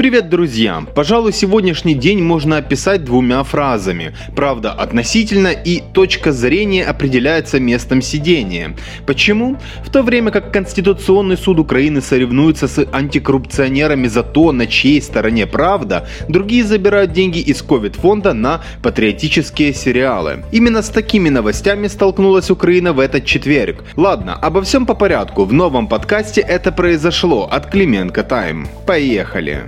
Привет, друзья! Пожалуй, сегодняшний день можно описать двумя фразами. Правда относительно и точка зрения определяется местом сидения. Почему? В то время как Конституционный суд Украины соревнуется с антикоррупционерами за то, на чьей стороне правда, другие забирают деньги из ковид-фонда на патриотические сериалы. Именно с такими новостями столкнулась Украина в этот четверг. Ладно, обо всем по порядку. В новом подкасте это произошло от Клименко Тайм. Поехали!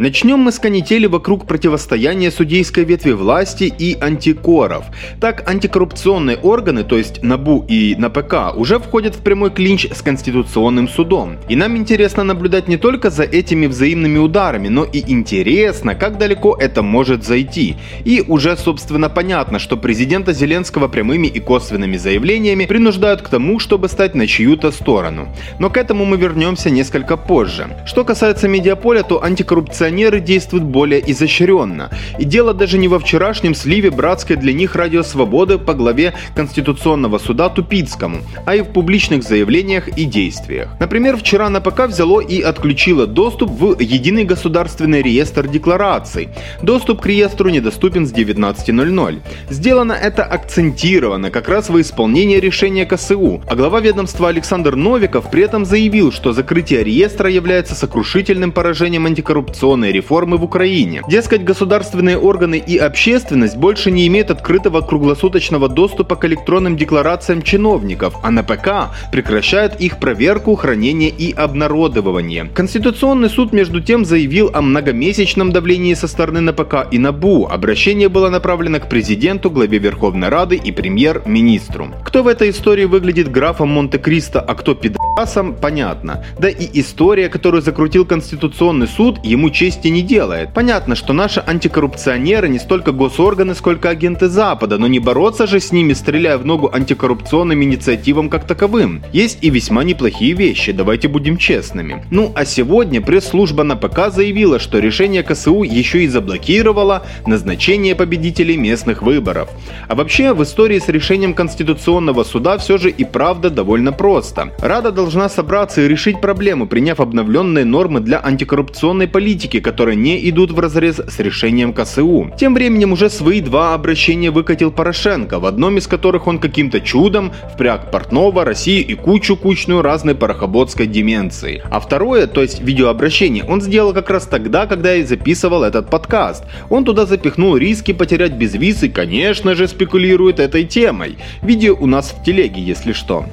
Начнем мы с канители вокруг противостояния судейской ветви власти и антикоров. Так, антикоррупционные органы, то есть НАБУ и НАПК, уже входят в прямой клинч с Конституционным судом. И нам интересно наблюдать не только за этими взаимными ударами, но и интересно, как далеко это может зайти. И уже, собственно, понятно, что президента Зеленского прямыми и косвенными заявлениями принуждают к тому, чтобы стать на чью-то сторону. Но к этому мы вернемся несколько позже. Что касается медиаполя, то антикоррупционные оппозиционеры действуют более изощренно. И дело даже не во вчерашнем сливе братской для них радио «Свободы» по главе Конституционного суда Тупицкому, а и в публичных заявлениях и действиях. Например, вчера НПК взяло и отключило доступ в Единый государственный реестр деклараций. Доступ к реестру недоступен с 19.00. Сделано это акцентированно, как раз во исполнение решения КСУ, а глава ведомства Александр Новиков при этом заявил, что закрытие реестра является сокрушительным поражением антикоррупционной конституционной реформы в Украине. Дескать, государственные органы и общественность больше не имеют открытого круглосуточного доступа к электронным декларациям чиновников, а НПК прекращает их проверку, хранение и обнародование. Конституционный суд между тем заявил о многомесячном давлении со стороны НПК и НАБУ. Обращение было направлено к президенту, главе Верховной Рады и премьер-министру. Кто в этой истории выглядит графом Монте-Кристо, а кто пидасом, понятно. Да и история, которую закрутил Конституционный суд, ему чести не делает. Понятно, что наши антикоррупционеры не столько госорганы, сколько агенты Запада, но не бороться же с ними, стреляя в ногу антикоррупционным инициативам как таковым. Есть и весьма неплохие вещи, давайте будем честными. Ну а сегодня пресс-служба на ПК заявила, что решение КСУ еще и заблокировало назначение победителей местных выборов. А вообще в истории с решением Конституционного суда все же и правда довольно просто. Рада должна собраться и решить проблему, приняв обновленные нормы для антикоррупционной политики, политики, которые не идут в разрез с решением КСУ. Тем временем уже свои два обращения выкатил Порошенко, в одном из которых он каким-то чудом впряг Портнова, России и кучу-кучную разной парохоботской деменции. А второе, то есть видеообращение, он сделал как раз тогда, когда я записывал этот подкаст. Он туда запихнул риски потерять безвиз и, конечно же, спекулирует этой темой. Видео у нас в телеге, если что.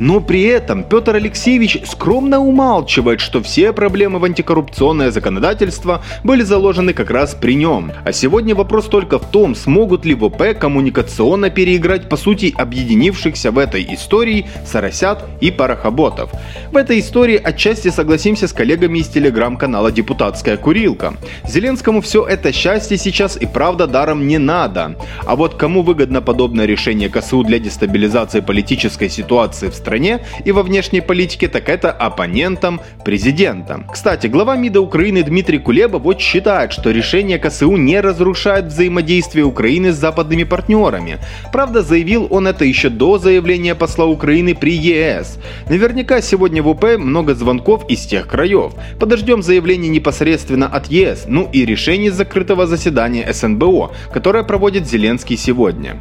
Но при этом Петр Алексеевич скромно умалчивает, что все проблемы в антикоррупционное законодательство законодательства были заложены как раз при нем. А сегодня вопрос только в том, смогут ли ВП коммуникационно переиграть по сути объединившихся в этой истории Соросят и Парохоботов. В этой истории отчасти согласимся с коллегами из телеграм-канала «Депутатская курилка». Зеленскому все это счастье сейчас и правда даром не надо. А вот кому выгодно подобное решение КСУ для дестабилизации политической ситуации в стране и во внешней политике, так это оппонентам президента. Кстати, глава МИДа Украины Дмитрий Дмитрий Кулеба вот считает, что решение КСУ не разрушает взаимодействие Украины с западными партнерами. Правда, заявил он это еще до заявления посла Украины при ЕС. Наверняка сегодня в УП много звонков из тех краев. Подождем заявление непосредственно от ЕС, ну и решение закрытого заседания СНБО, которое проводит Зеленский сегодня.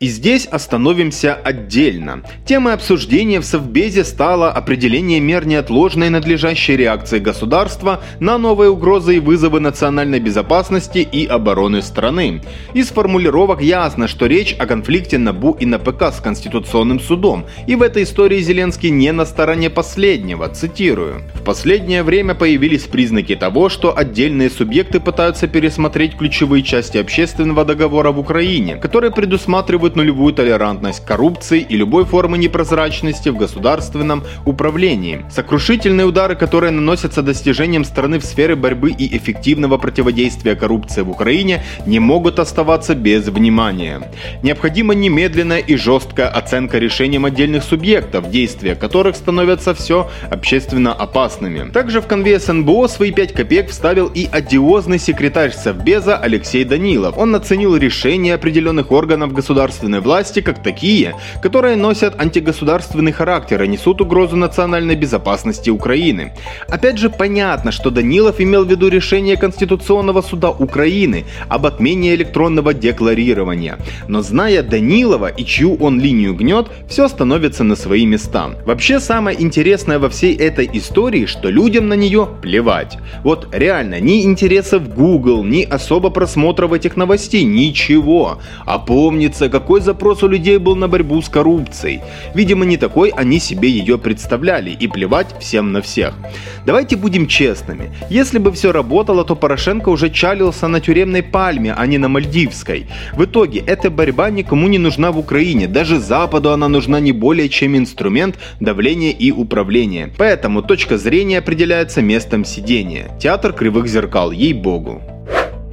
И здесь остановимся отдельно. Темой обсуждения в Совбезе стало определение мер неотложной надлежащей реакции государства на новые угрозы и вызовы национальной безопасности и обороны страны. Из формулировок ясно, что речь о конфликте НАБУ и НПК с Конституционным судом, и в этой истории Зеленский не на стороне последнего, цитирую. В последнее время появились признаки того, что отдельные субъекты пытаются пересмотреть ключевые части общественного договора в Украине, которые предусматривают требует нулевую толерантность коррупции и любой формы непрозрачности в государственном управлении. Сокрушительные удары, которые наносятся достижениям страны в сфере борьбы и эффективного противодействия коррупции в Украине, не могут оставаться без внимания. Необходима немедленная и жесткая оценка решениям отдельных субъектов, действия которых становятся все общественно опасными. Также в конве СНБО свои 5 копеек вставил и одиозный секретарь Совбеза Алексей Данилов. Он оценил решения определенных органов государства государственной власти как такие, которые носят антигосударственный характер и несут угрозу национальной безопасности Украины. Опять же, понятно, что Данилов имел в виду решение Конституционного суда Украины об отмене электронного декларирования. Но зная Данилова и чью он линию гнет, все становится на свои места. Вообще, самое интересное во всей этой истории, что людям на нее плевать. Вот реально, ни интересов Google, ни особо просмотров этих новостей, ничего. А помнится, какой запрос у людей был на борьбу с коррупцией. Видимо, не такой они себе ее представляли, и плевать всем на всех. Давайте будем честными. Если бы все работало, то Порошенко уже чалился на тюремной пальме, а не на Мальдивской. В итоге, эта борьба никому не нужна в Украине. Даже Западу она нужна не более чем инструмент давления и управления. Поэтому точка зрения определяется местом сидения. Театр кривых зеркал, ей-богу.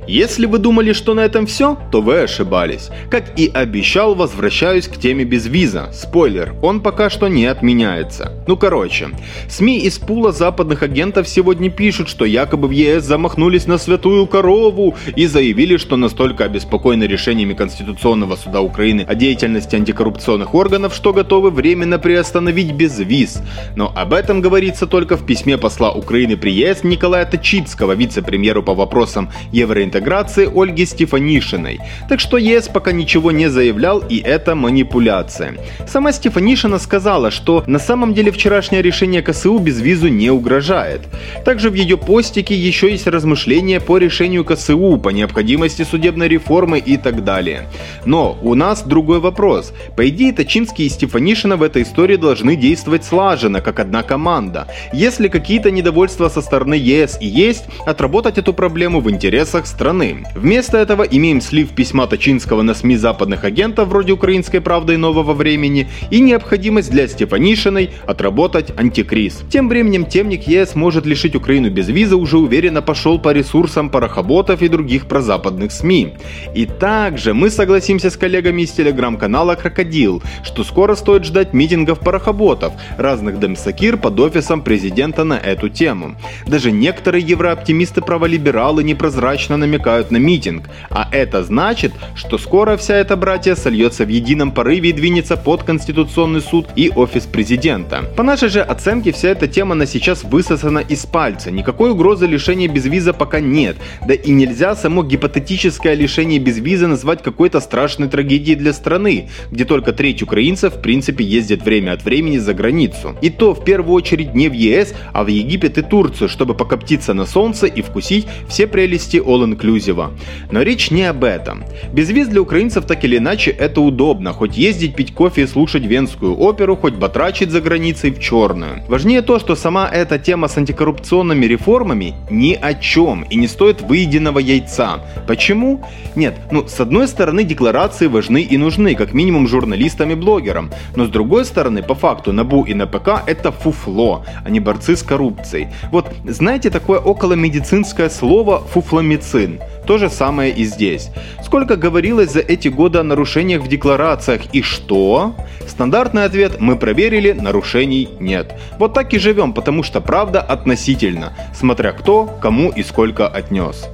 Если вы думали, что на этом все, то вы ошибались. Как и обещал, возвращаюсь к теме без виза. Спойлер, он пока что не отменяется. Ну короче, СМИ из пула западных агентов сегодня пишут, что якобы в ЕС замахнулись на святую корову и заявили, что настолько обеспокоены решениями Конституционного суда Украины о деятельности антикоррупционных органов, что готовы временно приостановить без виз. Но об этом говорится только в письме посла Украины при ЕС Николая Тачицкого, вице-премьеру по вопросам евроинтеграции интеграции Ольги Стефанишиной. Так что ЕС пока ничего не заявлял и это манипуляция. Сама Стефанишина сказала, что на самом деле вчерашнее решение КСУ без визу не угрожает. Также в ее постике еще есть размышления по решению КСУ, по необходимости судебной реформы и так далее. Но у нас другой вопрос. По идее, Тачинский и Стефанишина в этой истории должны действовать слаженно, как одна команда. Если какие-то недовольства со стороны ЕС и есть, отработать эту проблему в интересах страны страны. Вместо этого имеем слив письма Тачинского на СМИ западных агентов вроде «Украинской правды» и «Нового времени» и необходимость для Стефанишиной отработать антикриз. Тем временем темник ЕС может лишить Украину без визы уже уверенно пошел по ресурсам парохоботов и других прозападных СМИ. И также мы согласимся с коллегами из телеграм-канала «Крокодил», что скоро стоит ждать митингов парохоботов, разных демсакир под офисом президента на эту тему. Даже некоторые еврооптимисты-праволибералы непрозрачно намекают намекают на митинг, а это значит, что скоро вся эта братья сольется в едином порыве и двинется под Конституционный суд и офис президента. По нашей же оценке вся эта тема на сейчас высосана из пальца, никакой угрозы лишения безвиза пока нет, да и нельзя само гипотетическое лишение безвиза назвать какой-то страшной трагедией для страны, где только треть украинцев в принципе ездит время от времени за границу. И то в первую очередь не в ЕС, а в Египет и Турцию, чтобы покоптиться на солнце и вкусить все прелести all-inclusive инклюзива. Но речь не об этом. Без виз для украинцев так или иначе это удобно, хоть ездить пить кофе и слушать венскую оперу, хоть батрачить за границей в черную. Важнее то, что сама эта тема с антикоррупционными реформами ни о чем и не стоит выеденного яйца. Почему? Нет, ну с одной стороны декларации важны и нужны, как минимум журналистам и блогерам, но с другой стороны по факту НАБУ и НПК это фуфло, а не борцы с коррупцией. Вот знаете такое околомедицинское слово фуфломицин? То же самое и здесь. Сколько говорилось за эти годы о нарушениях в декларациях и что? Стандартный ответ «мы проверили, нарушений нет». Вот так и живем, потому что правда относительно, смотря кто, кому и сколько отнес.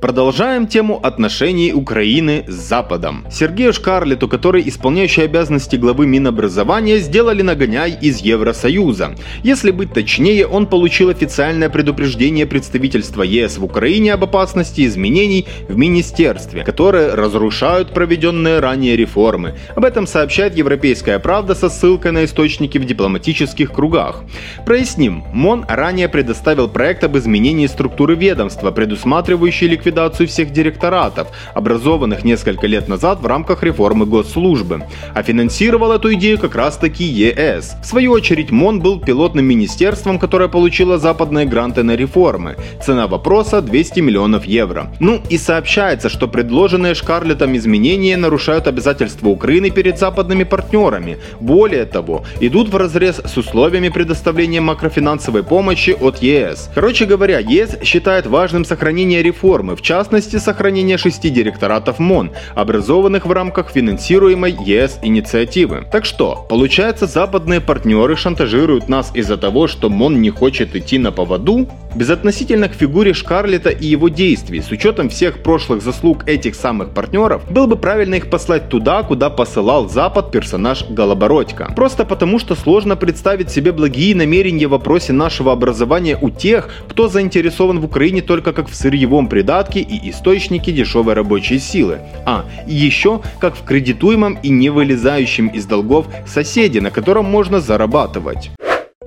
Продолжаем тему отношений Украины с Западом. Сергею Шкарлету, который исполняющий обязанности главы Минобразования, сделали нагоняй из Евросоюза. Если быть точнее, он получил официальное предупреждение представительства ЕС в Украине об опасности изменений в министерстве, которые разрушают проведенные ранее реформы. Об этом сообщает Европейская правда со ссылкой на источники в дипломатических кругах. Проясним, МОН ранее предоставил проект об изменении структуры ведомства, предусматривающий ликвидацию ликвидацию всех директоратов, образованных несколько лет назад в рамках реформы госслужбы. А финансировал эту идею как раз таки ЕС. В свою очередь МОН был пилотным министерством, которое получило западные гранты на реформы. Цена вопроса 200 миллионов евро. Ну и сообщается, что предложенные Шкарлетом изменения нарушают обязательства Украины перед западными партнерами. Более того, идут в разрез с условиями предоставления макрофинансовой помощи от ЕС. Короче говоря, ЕС считает важным сохранение реформы, в частности сохранение шести директоратов МОН, образованных в рамках финансируемой ЕС инициативы. Так что, получается, западные партнеры шантажируют нас из-за того, что МОН не хочет идти на поводу? Безотносительно к фигуре Шкарлета и его действий, с учетом всех прошлых заслуг этих самых партнеров, было бы правильно их послать туда, куда посылал Запад персонаж Голобородько. Просто потому, что сложно представить себе благие намерения в вопросе нашего образования у тех, кто заинтересован в Украине только как в сырьевом придатке и источнике дешевой рабочей силы. А, еще как в кредитуемом и не вылезающем из долгов соседе, на котором можно зарабатывать.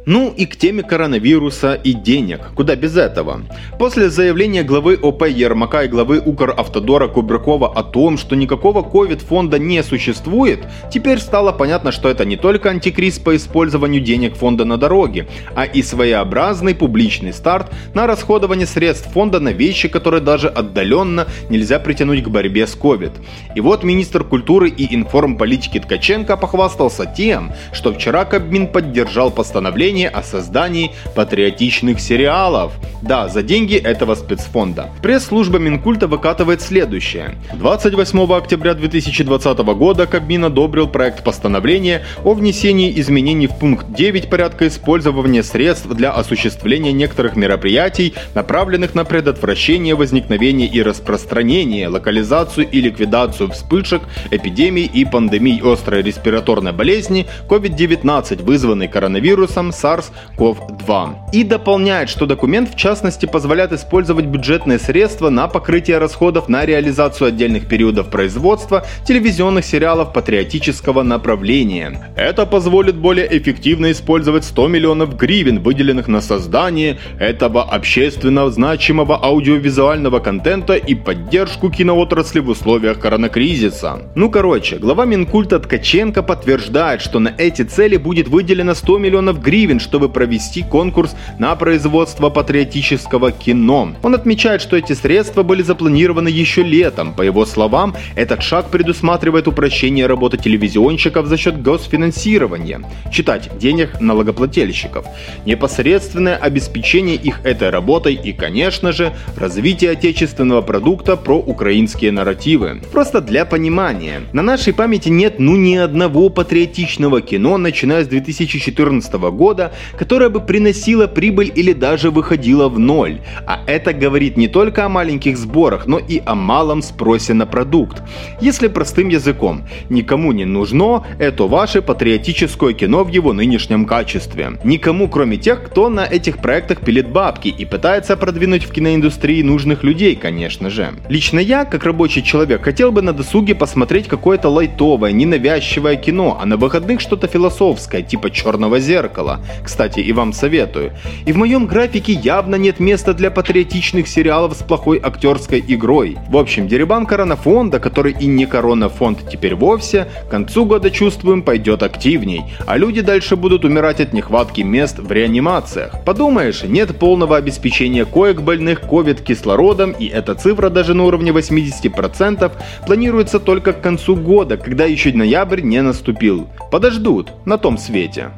Ну и к теме коронавируса и денег. Куда без этого? После заявления главы ОП Ермака и главы Укравтодора Кубракова о том, что никакого ковид-фонда не существует, теперь стало понятно, что это не только антикриз по использованию денег фонда на дороге, а и своеобразный публичный старт на расходование средств фонда на вещи, которые даже отдаленно нельзя притянуть к борьбе с ковид. И вот министр культуры и информполитики Ткаченко похвастался тем, что вчера Кабмин поддержал постановление постановление о создании патриотичных сериалов. Да, за деньги этого спецфонда. Пресс-служба Минкульта выкатывает следующее. 28 октября 2020 года Кабмин одобрил проект постановления о внесении изменений в пункт 9 порядка использования средств для осуществления некоторых мероприятий, направленных на предотвращение возникновения и распространения, локализацию и ликвидацию вспышек, эпидемий и пандемий острой респираторной болезни COVID-19, вызванной коронавирусом SARS-CoV-2. И дополняет, что документ в частности позволяет использовать бюджетные средства на покрытие расходов на реализацию отдельных периодов производства телевизионных сериалов патриотического направления. Это позволит более эффективно использовать 100 миллионов гривен, выделенных на создание этого общественно значимого аудиовизуального контента и поддержку киноотрасли в условиях коронакризиса. Ну короче, глава Минкульта Ткаченко подтверждает, что на эти цели будет выделено 100 миллионов гривен гривен, чтобы провести конкурс на производство патриотического кино. Он отмечает, что эти средства были запланированы еще летом. По его словам, этот шаг предусматривает упрощение работы телевизионщиков за счет госфинансирования. Читать денег налогоплательщиков. Непосредственное обеспечение их этой работой и, конечно же, развитие отечественного продукта про украинские нарративы. Просто для понимания. На нашей памяти нет ну ни одного патриотичного кино, начиная с 2014 года, года, которая бы приносила прибыль или даже выходила в ноль. А это говорит не только о маленьких сборах, но и о малом спросе на продукт. Если простым языком, никому не нужно это ваше патриотическое кино в его нынешнем качестве. Никому, кроме тех, кто на этих проектах пилит бабки и пытается продвинуть в киноиндустрии нужных людей, конечно же. Лично я, как рабочий человек, хотел бы на досуге посмотреть какое-то лайтовое, ненавязчивое кино, а на выходных что-то философское, типа черного зеркала кстати, и вам советую. И в моем графике явно нет места для патриотичных сериалов с плохой актерской игрой. В общем, Дерибан Коронафонда, который и не Коронафонд теперь вовсе, к концу года чувствуем пойдет активней, а люди дальше будут умирать от нехватки мест в реанимациях. Подумаешь, нет полного обеспечения коек больных COVID кислородом, и эта цифра даже на уровне 80% планируется только к концу года, когда еще ноябрь не наступил. Подождут на том свете.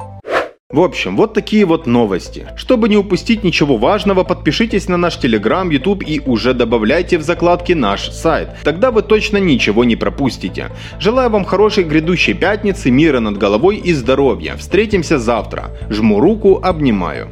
В общем, вот такие вот новости. Чтобы не упустить ничего важного, подпишитесь на наш Telegram, YouTube и уже добавляйте в закладки наш сайт. Тогда вы точно ничего не пропустите. Желаю вам хорошей грядущей пятницы, мира над головой и здоровья. Встретимся завтра. Жму руку, обнимаю.